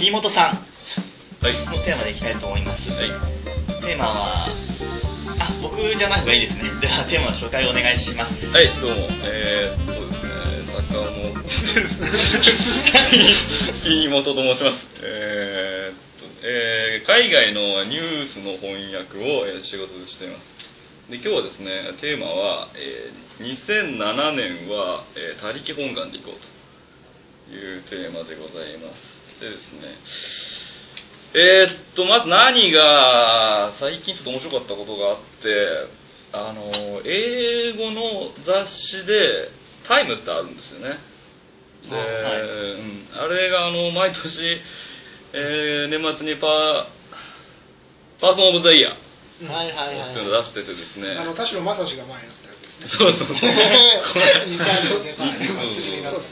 飯本さんはい。のテーマでいきたいと思います。はい。テーマは、あ、僕じゃない方がいいですね。では、テーマの紹介をお願いします。はい、どうも。えー、っとですね、坂本、飯本と申します。えーっと、えー海外のニュースの翻訳をえー仕事でしています。で、今日はですね、テーマは、えー2007年は、えー他力本願でいこうというテーマでございます。でですね、えーっと、まず何が、最近ちょっと面白かったことがあって、あの、英語の雑誌で、タイムってあるんですよね。で、あはい。うん、あれが、あの、毎年、えー年末にパー、パーソンオブザイヤー。はいはいはいっていうのを出しててですね。あの田代正史が前やったやつですね。そうそうそう。二回の出たそうそう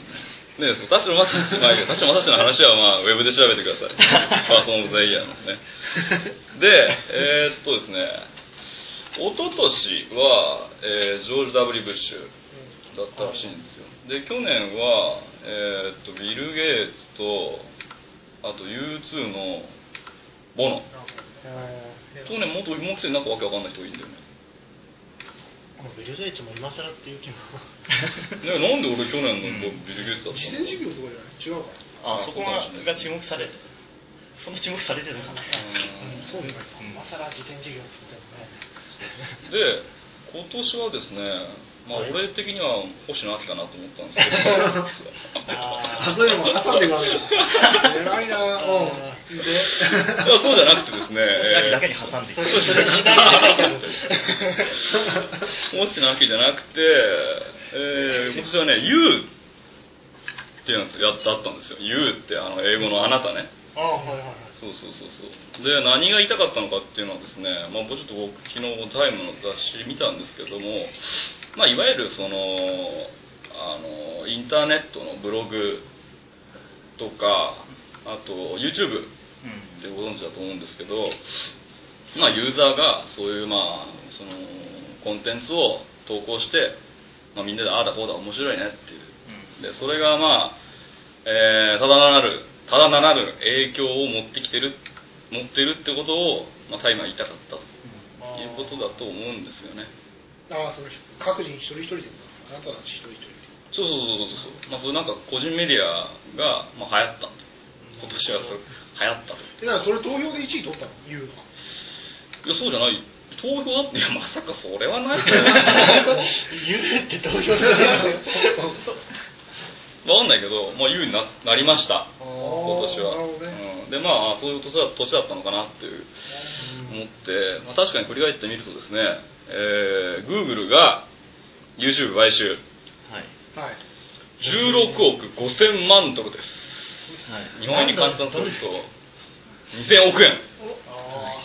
ねそう、田代正史、まあ田代正史の話はまあ、ウェブで調べてください。パーソンオブザイヤーのね。で、えーっとですね、一昨年は、えージョージ・ W・ ブッシュだったらしいんですよ。で、去年は、えーっと、ビル・ゲイツと、あと U2 のボノ。去年もっともう一人なんかわけわかんない人がいいんだよね。ビル・ゲイツも今更っていう気も。ね、なんで俺去年のビル・ゲイツだった事の前授業とかじゃない？違うか。あ、そこがが注目されて、そんな注目されてるのかな。らうん。そうね。今更事前授業って言ってもね。で今年はですね、まあ、はい。俺的には星野亜紀かなと思ったんですけど。あそういうのも挟んでいくわけです偉いな。うん。でいやそうじゃなくてですね、星野亜紀じゃなくて、えー今年はね「YOU」っていうやつやってあったんですよ「YOU」ってあの英語のあなたね。あはいはいはいそうそうそうそう。で何が言いたかったのかっていうのはですね、まあ、もうちょっと僕昨日「タイムの雑誌見たんですけども、まあ、いわゆるそのあのインターネットのブログとかあと YouTube ってご存知だと思うんですけど、まあ、ユーザーがそういう、まあ、そのコンテンツを投稿して、まあ、みんなでああだこうだ面白いねっていう。でそれがまあ、えーただならぬただならぬ影響を持ってきてる持ってるってことを、まあ、タイマー言いたかったと。いうことだと思うんですよね。ああその各人一人一人であなたたち一人一人で。そうそうそうそうそう、まあ、それなんか個人メディアが、まあ、流行ったと。今年はそれ流行ったと。でなんかそれ投票で1位取ったの？言うのいやそうじゃない。投票だっていやまさかそれはない。けど言うって投票でわかんないけど、まあ、優にななりました。今年は、ね。うん、でまあそういう年だ年だったのかなっていう思って、まあ、確かに振り返ってみるとですね、えー、Google が YouTube 買収。はい。はい。16億5000万ドルです。はい。日本円に換算すると2000億円。あ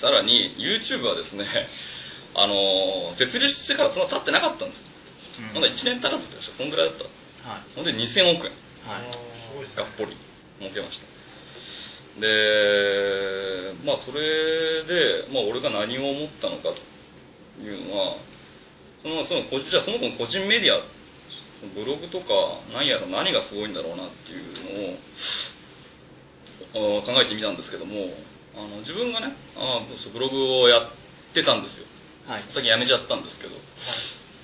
さらに YouTube はですねあのー設立してからそんな経ってなかったんです。うん。まだ1年経たずでしょそんぐらいだったはい。ほんで2000億円あはい。がっぽり儲けましたでまあそれで、まあ、俺が何を思ったのかというのはそのその個人じゃあそもそも個人メディアブログとか何やら何がすごいんだろうなっていうのをあ考えてみたんですけどもあの自分がねあそうブログをやってたんですよはい。最近やめちゃったんですけど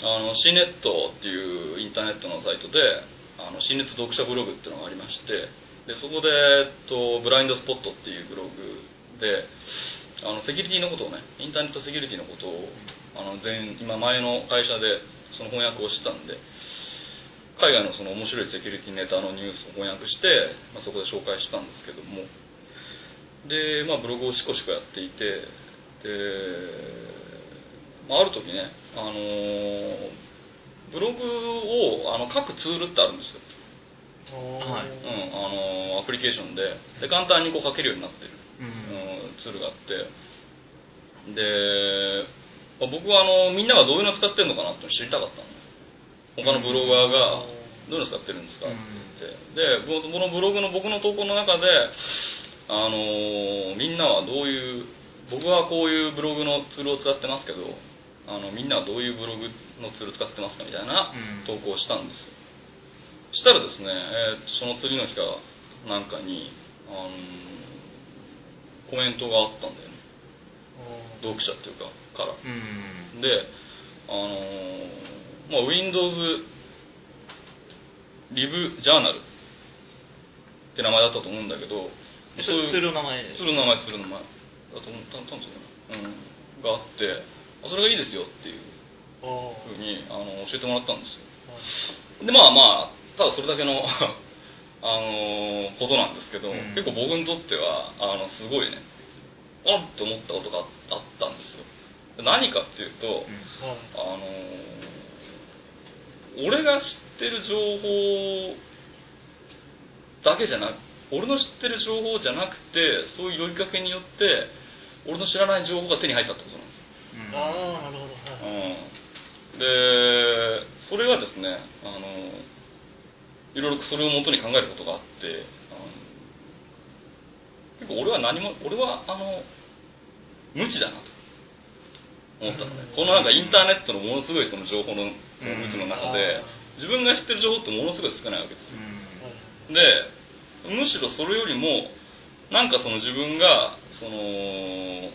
あの C ネットっていうインターネットのサイトであの C ネット読者ブログっていうのがありましてでそこで、えっと、ブラインドスポットっていうブログであのセキュリティのことをねインターネットセキュリティのことをあの前今前の会社でその翻訳をしてたんで海外のその面白いセキュリティネタのニュースを翻訳して、まあ、そこで紹介したんですけども。で、まあ、ブログをしこしこやっていてで、まあ、ある時ね、あのーブログをあの書くツールってあるんですよ、はい。うんあのーアプリケーションで。で簡単にこう書けるようになってる、うん。うんツールがあって。で、まあ僕はあのみんながどういうのを使ってるのかなって知りたかったの。他のブロガーがどういうの使ってるんですかって言って。でこのブログの僕の投稿の中であのーみんなはどういう僕はこういうブログのツールを使ってますけどあのみんなはどういうブログのツール使ってますかみたいなうん。投稿をしたんですよ。したらですね、えーその次の日かなんかにあのコメントがあったんだよね。読者っていうかから。うん。であのまあ Windows リブジャーナルって名前だったと思うんだけどえそれツールの名前ですツールの名前ツールの名前だと思ったんですよね、うん、があってあそれがいいですよっていうふうにあの教えてもらったんですよ。でまあまあただそれだけの あのことなんですけど、うん。結構僕にとってはあのすごいねあっと思ったことがあったんですよ。何かっていうと、あの俺が知ってる情報だけじゃなく俺の知ってる情報じゃなくてそういう呼びかけによって俺の知らない情報が手に入ったってことなんですうんああなるほどはいうん、でそれがですねあのいろいろそれをもとに考えることがあって結構俺は何も俺はあの無知だなと思ったのね。このなんかインターネットのものすごいその情報の無知の中で自分が知ってる情報ってものすごい少ないわけですよ。うん。でむしろそれよりもなんかその自分がその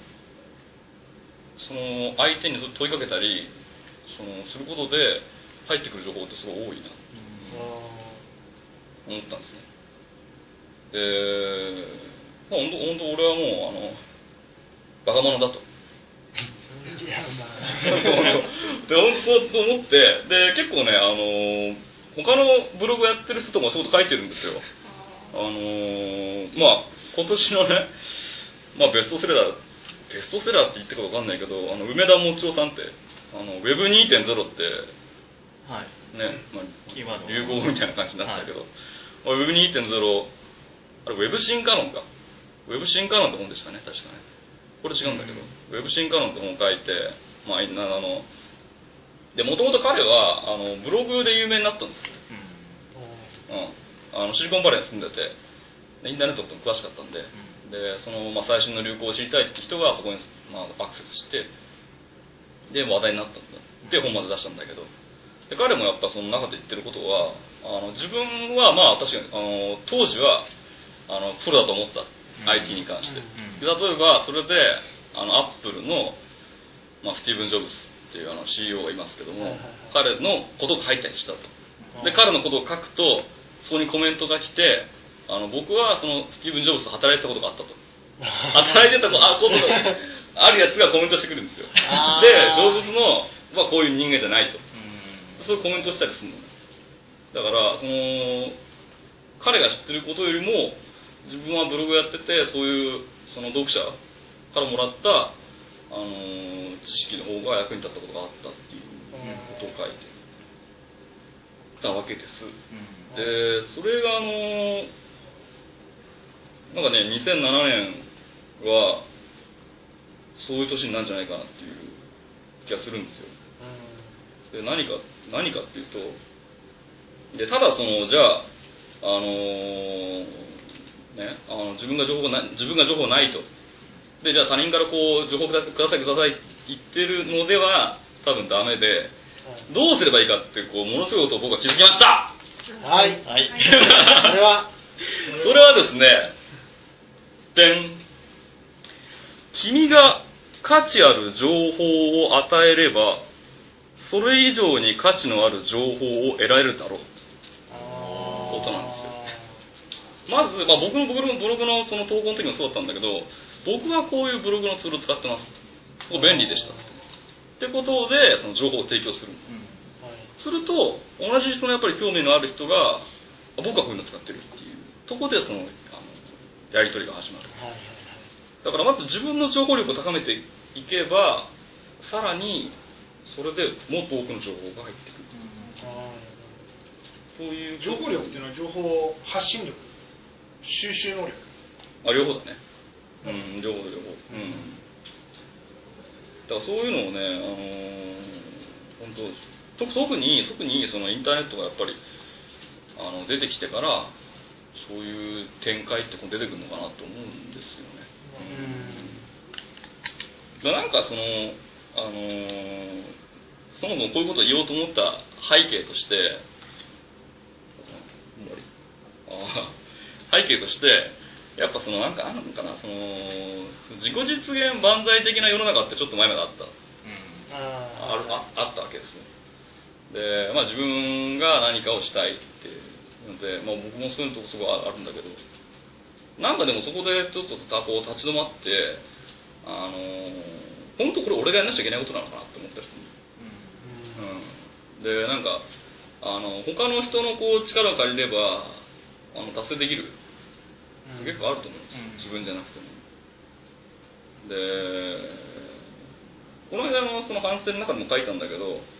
その相手に問いかけたりそのすることで入ってくる情報ってすごい多いな。と思ったんですね。で、まあ、本当本当俺はもうあのバカ者だと。いやま で本当そうと思ってで結構ねあの他のブログやってる人とかそういうこと書いてるんですよ。あのーまあ今年のね、まあ、ベストセラーベストセラーって言ってるか分かんないけどあの梅田もちおさんってあの Web2.0 ってはい。ね、まあ、キーワード。流行語みたいな感じになったけど、まあ Web2.0 あれ Web 進化論か。Web 進化論って本でしたね確かね。これ違うんだけど、Web 進化論って本を書いてまああのでもともと彼はあのブログで有名になったんですよ。うん、あのシリコンバレーに住んでてでインターネットとも詳しかったんで,、でその、まあ、最新の流行を知りたいって人がそこに、まあ、アクセスしてで話題になったんだ。って本まで出したんだけど。で彼もやっぱその中で言ってることはあの自分はまあ確かにあの当時はあのプロだと思った、うん。IT に関して、んで例えばそれであのアップルの、まあ、スティーブン・ジョブズっていうあの CEO がいますけども、彼のことを書いたりしたと。で彼のことを書くとそこにコメントが来てあの僕はそのスティーブン・ジョブズと働いてたことがあったと。働いてたことあこと。があるやつがコメントしてくるんですよ。でジョブズの、まあ、こういう人間じゃないと。うん。そういうコメントしたりするの。ねだからその彼が知ってることよりも自分はブログやっててそういうその読者からもらった、あのー知識の方が役に立ったことがあったっていうことを書いてたわけです。うん。でそれがあのーなんかね2007年はそういう年になるんじゃないかなっていう気がするんですよ。で何か何かっていうとでただそのじゃああのーねあの自分が情報がない自分が情報ないと。でじゃあ他人からこう情報くだくださいくださいって言ってるのでは多分ダメでどうすればいいかってこうものすごいことを僕は気づきました。はい。はい。これは。それはですねでん君が価値ある情報を与えればそれ以上に価値のある情報を得られるだろう。ことなんですよ。まず、まあ、僕のブログのその投稿の時もそうだったんだけど僕はこういうブログのツールを使ってます。便利でした。ってことでその情報を提供する。すると同じ人のやっぱり興味のある人があ僕はこういうの使ってるっていうとこでそのやり取りが始まる。だからまず自分の情報力を高めていけばさらにそれでもっと多くの情報が入ってくる。そういう。情報力っていうのは情報発信力。収集能力。あ両方だね。うん両方両方。うん。だからそういうのをねあのー本当と特に特にそのインターネットがやっぱりあの出てきてからそういう展開ってこう出てくるのかなと思うんですよね。だからなんかそのあのーそもそもこういうことを言おうと思った背景として背景としてやっぱそのなんかあんのかなその自己実現万歳的な世の中ってちょっと前まであった。ああるああったわけですね。で、まあ、自分が何かをしたいっていうので、まあ、僕もそういうとこすごいあるんだけど。なんかでもそこでちょっとたこう立ち止まってあの本当これ俺がやんなきゃいけないことなのかなって思ったりするうん、でなんかあの他の人のこう力を借りればあの達成できる。結構あると思うんですよ、うん。自分じゃなくても。でこの間のその反省の中でも書いたんだけど、うん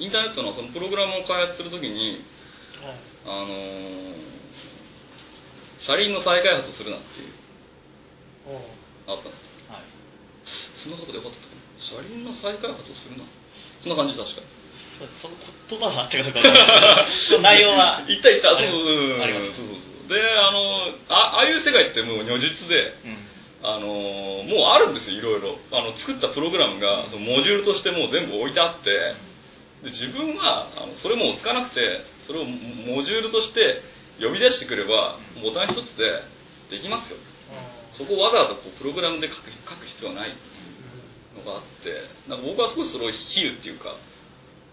インターネットのそのプログラムを開発するときにあの車輪の再開発をするなっていうあったんですはい。そんなことでよかったかな車輪の再開発をするな。そんな感じ確かその言葉は合ってるかどうか 内容は。言った言った。そうそうそう。そうそうそう。であのあああいう世界ってもう如実でうん。あのもうあるんですよいろいろ。あの作ったプログラムがモジュールとしてもう全部置いてあってで自分はあのそれもうつかなくてそれをモジュールとして呼び出してくればボタン一つでできますよ。そこをわざわざこうプログラムで書く書く必要はない。のがあってなんか僕は少しそれを比喩っていうか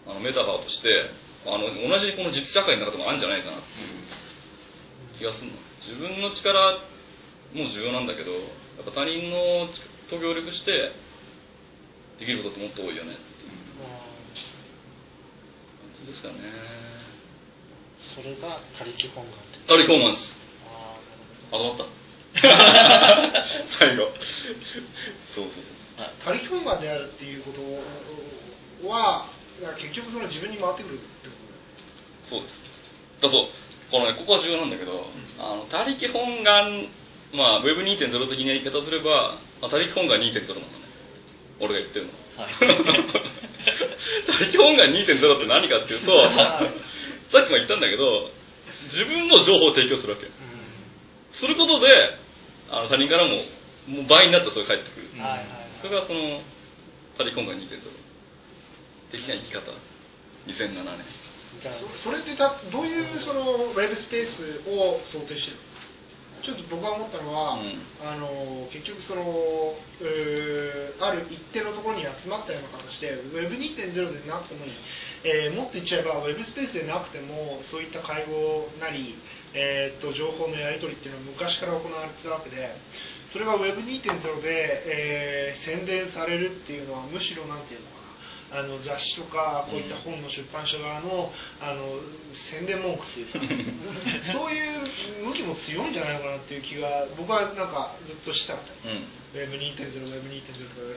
あのメタファーとしてあの同じこの実社会の中でもあるんじゃないかなっていう気がするの。自分の力も重要なんだけどやっぱ他人の力と協力してできることってもっと多いよねですかね。それが他力本願他力本願です。ああ止まった。最後。そうそう他力本願であるっていうことは結局その自分に回ってくるってことそうです。だそうこのねここは重要なんだけど、あの他力本願まあ Web2.0 的な言い方をすれば、まあ、他力本願2.0なのね。俺が言ってるのはい。他力本願2.0って何かっていうとさっきも言ったんだけど自分の情報を提供するわけすることであの他人からももう倍になってそれ返ってくる。はいはいはい。それがその他力本願2.0的な生き方。2007年。じゃあ。そそれってたどういうそのウェブスペースを想定してるの？ちょっと僕が思ったのは、うん。あの結局その、えーある一定のところに集まったような形で Web2.0 でなくてもえーもっと言っちゃえば Web スペースでなくてもそういった会合なり、えーっと情報のやり取りっていうのは昔から行われてたわけでそれが Web2.0 で、えー宣伝されるっていうのはむしろなんていうのあの雑誌とかこういった本の出版社側のあの宣伝文句っていうか そういう向きも強いんじゃないのかなっていう気が僕はなんかずっとしてたの。ねうん。Web2.0、Web2.0 とか言わ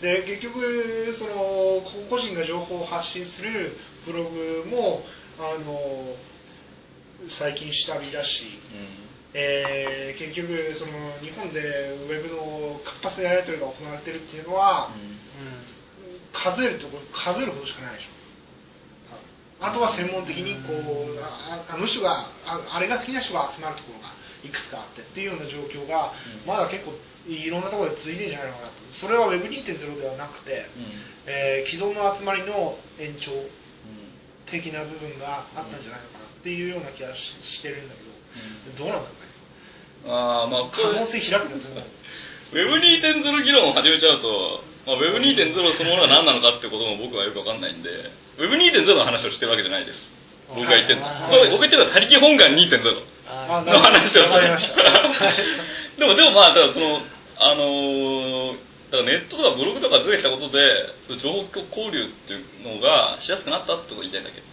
れてで結局その個人が情報を発信するブログもあの最近下火だし、えー結局その日本でウェブの活発なやり取りが行われてるっていうのは、数えるところ数えることしかないでしょ。あとは専門的にこうああの人がああれが好きな人が集まるところがいくつかあってっていうような状況がうん。まだ結構いろんなところで続いてるんじゃないのかなとそれは Web2.0 ではなくて、えー既存の集まりの延長的な部分があったんじゃないのかなっていうような気がししてるんだけど、どうなんだろうね。ああまあ可能性開くんだと思う Web2.0 議論を始めちゃうと、まあ、Web2.0 そのものが何なのかっていうことも僕はよくわかんないんで Web2.0 の話をしてるわけじゃないです。僕が言ってるの。あこれ僕が言ってるのは他力本願2.0あの話をしてる。でもでもまあだからそのあのーだからネットとかブログとか出てきたことで情報交流っていうのがしやすくなったってことを言いたいんだけ。ど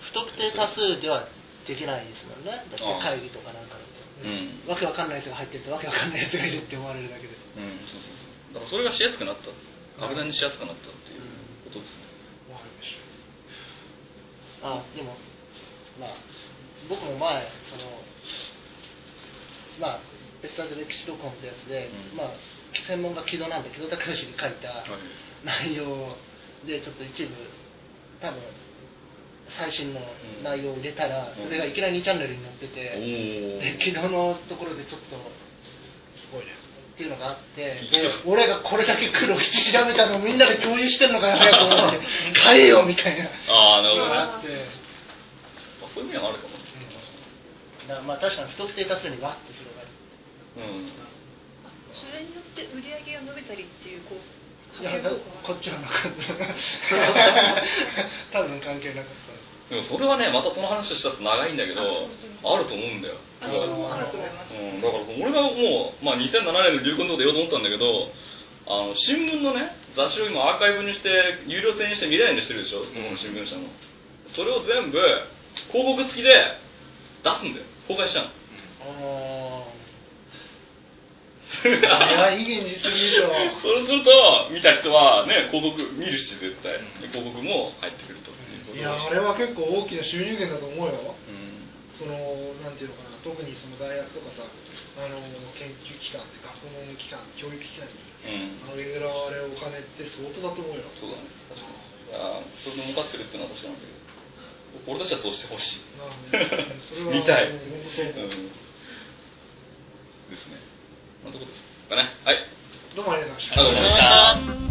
不特定多数ではできないですもんね。だってああ会議とかなんかでうん。わけわかんない人が入ってるとわけわかんない人がいるって思われるだけで。うんそうそうそうだからそれがしやすくなった。格段にしやすくなったっていうことですね。わかりましあでもまあ僕も前そのまあベスターズ歴史録本ってやつで、うん。まあ専門が木戸なんで木戸孝允に書いた内容でちょっと一部多分最新の内容を入れたら、うん。それがいきなり2チャンネルに載っておて、おで木戸のところでちょっとすごいねっていうのがあってで俺がこれだけ苦労して調べたのをみんなで共有してんのかよ早く思って買えよみたいな。ああなるほどね。そういう意味はあるかも、だからまあ確かに不特定多数にわっと広がる。うん。それによって売り上げが伸びたりっていうこういやだこっちはなかった。多分関係なかったでもそれはねまたその話をしたら長いんだけどあると思うんだよ。私もあると思います、うん、だから俺がもう、まあ、2007年の流行のとこで言おうと思ったんだけどあの新聞のね雑誌を今アーカイブにして有料制にして見れないようにしてるでしょ？この新聞社の。それを全部広告付きで出すんだよ。公開しちゃうの。いやいい現実見るよそうすると見た人はね広告見るし絶対。広告も入ってくるといやあれは結構大きな収入源だと思うよ。うん。そのなんていうのかな。特にその大学とかさあの研究機関学問機関教育機関にうん。あげられるお金って相当だと思うよ。そうだね。確かに。あーそれで儲かってるっていうのは確かなんだけど。俺たちはそうしてほしい。なるほどそれは 見たい、うん。ですね。まあ、どこですかね。はい。どうもありがとうございました。